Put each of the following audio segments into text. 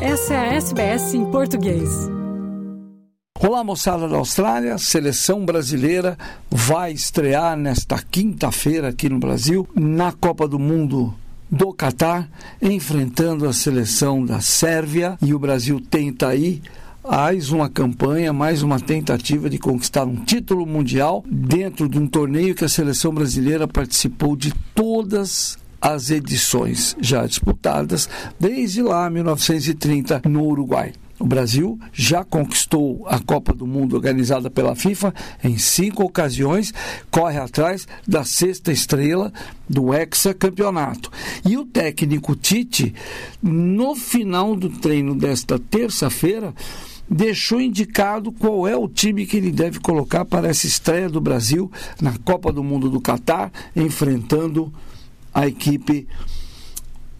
Essa é a SBS em português. Olá, moçada da Austrália. Seleção brasileira vai estrear nesta quinta-feira aqui no Brasil, na Copa do Mundo do Catar, enfrentando a seleção da Sérvia. E o Brasil tenta aí mais uma campanha, mais uma tentativa de conquistar um título mundial dentro de um torneio que a seleção brasileira participou de todas as edições já disputadas desde lá 1930 no Uruguai. O Brasil já conquistou a Copa do Mundo organizada pela FIFA em cinco ocasiões, corre atrás da sexta estrela do hexacampeonato. E o técnico Tite, no final do treino desta terça-feira, deixou indicado qual é o time que ele deve colocar para essa estreia do Brasil na Copa do Mundo do Catar, enfrentando a equipe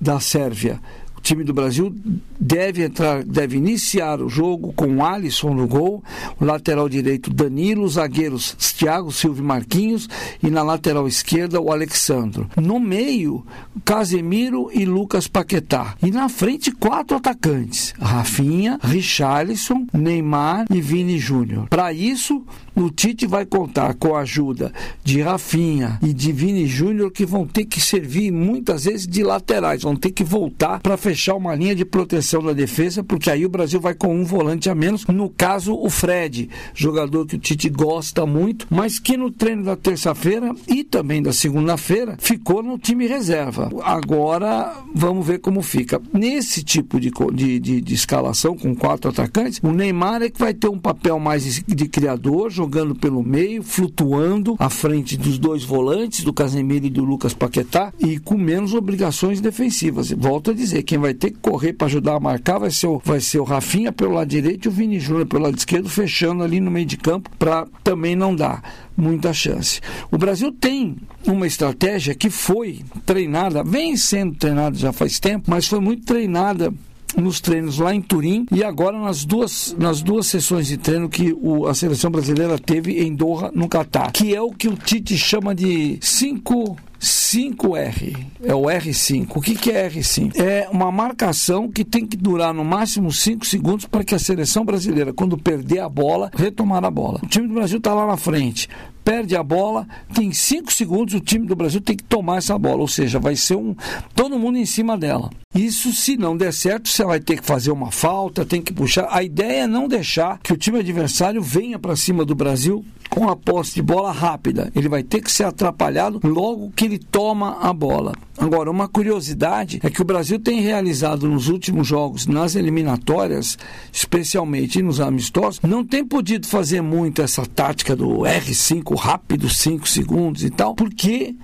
da Sérvia time do Brasil deve entrar, deve iniciar o jogo com Alisson no gol, o lateral direito Danilo, os zagueiros Thiago Silva e Marquinhos e na lateral esquerda o Alexandro. No meio, Casemiro e Lucas Paquetá. E na frente quatro atacantes: Rafinha, Richarlison, Neymar e Vini Júnior. Para isso, o Tite vai contar com a ajuda de Rafinha e de Vini Júnior que vão ter que servir muitas vezes de laterais, vão ter que voltar para fechar fechar uma linha de proteção da defesa, porque aí o Brasil vai com um volante a menos. No caso, o Fred, jogador que o Tite gosta muito, mas que no treino da terça-feira e também da segunda-feira ficou no time reserva. Agora vamos ver como fica. Nesse tipo de, de, de, de escalação, com quatro atacantes, o Neymar é que vai ter um papel mais de criador, jogando pelo meio, flutuando à frente dos dois volantes, do Casemiro e do Lucas Paquetá, e com menos obrigações defensivas. Volto a dizer, quem vai vai ter que correr para ajudar a marcar vai ser, o, vai ser o Rafinha pelo lado direito e o Vini Júnior pelo lado esquerdo, fechando ali no meio de campo para também não dar muita chance. O Brasil tem uma estratégia que foi treinada, vem sendo treinada já faz tempo, mas foi muito treinada nos treinos lá em Turim e agora nas duas, nas duas sessões de treino que o, a seleção brasileira teve em Doha, no Catar, que é o que o Tite chama de cinco 5R, é o R5. O que, que é R5? É uma marcação que tem que durar no máximo 5 segundos para que a seleção brasileira, quando perder a bola, retomar a bola. O time do Brasil está lá na frente, perde a bola, tem 5 segundos, o time do Brasil tem que tomar essa bola, ou seja, vai ser um todo mundo em cima dela. Isso, se não der certo, você vai ter que fazer uma falta, tem que puxar. A ideia é não deixar que o time adversário venha para cima do Brasil com a posse de bola rápida. Ele vai ter que ser atrapalhado logo que ele toma a bola. Agora, uma curiosidade é que o Brasil tem realizado nos últimos jogos, nas eliminatórias, especialmente nos amistosos, não tem podido fazer muito essa tática do R5 rápido, 5 segundos e tal, porque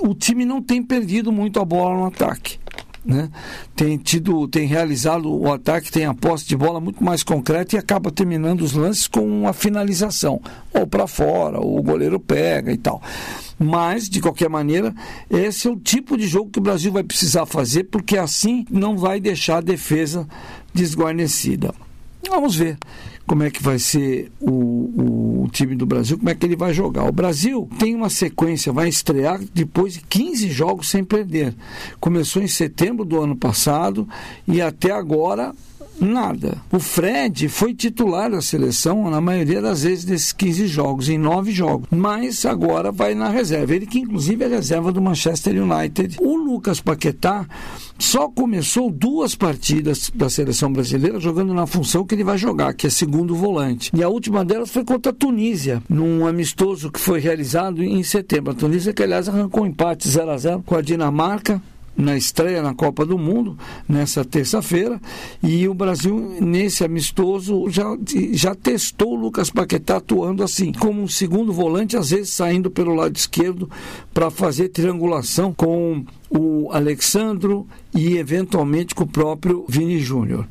o time não tem perdido muito a bola no ataque né? tem tido, tem realizado o ataque, tem a posse de bola muito mais concreta e acaba terminando os lances com uma finalização, ou para fora, ou o goleiro pega e tal. Mas, de qualquer maneira, esse é o tipo de jogo que o Brasil vai precisar fazer, porque assim não vai deixar a defesa desguarnecida. Vamos ver como é que vai ser o, o, time do Brasil, como é que ele vai jogar. O Brasil tem uma sequência, vai estrear depois de 15 jogos sem perder. Começou em setembro do ano passado e até agora Nada. O Fred foi titular da seleção na maioria das vezes desses 15 jogos, em 9 jogos. Mas agora vai na reserva. Ele que inclusive é reserva do Manchester United. O Lucas Paquetá só começou duas partidas da seleção brasileira jogando na função que ele vai jogar, que é segundo volante. E a última delas foi contra a Tunísia, num amistoso que foi realizado em setembro. A Tunísia que aliás arrancou um empate 0 a 0 com a Dinamarca na estreia na Copa do Mundo, nessa terça-feira, e o Brasil, nesse amistoso, já, já testou o Lucas Paquetá atuando assim, como um segundo volante, às vezes saindo pelo lado esquerdo para fazer triangulação com o Alexandro e eventualmente com o próprio Vini Júnior.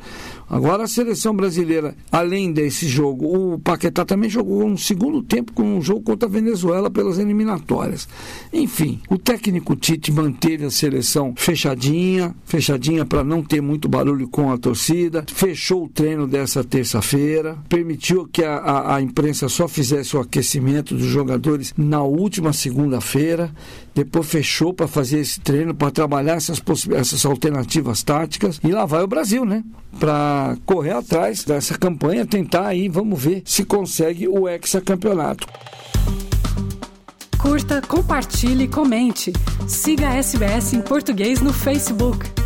Agora a seleção brasileira, além desse jogo, o Paquetá também jogou um segundo tempo com um jogo contra a Venezuela pelas eliminatórias. Enfim, o técnico Tite manteve a seleção fechadinha, fechadinha para não ter muito barulho com a torcida, fechou o treino dessa terça-feira, permitiu que a, a, a imprensa só fizesse o aquecimento dos jogadores na última segunda-feira, depois fechou para fazer esse treino, para trabalhar essas, essas alternativas táticas, e lá vai o Brasil, né? Para correr atrás dessa campanha, tentar aí, vamos ver se consegue o hexacampeonato. Curta, compartilhe, comente. Siga a SBS em português no Facebook.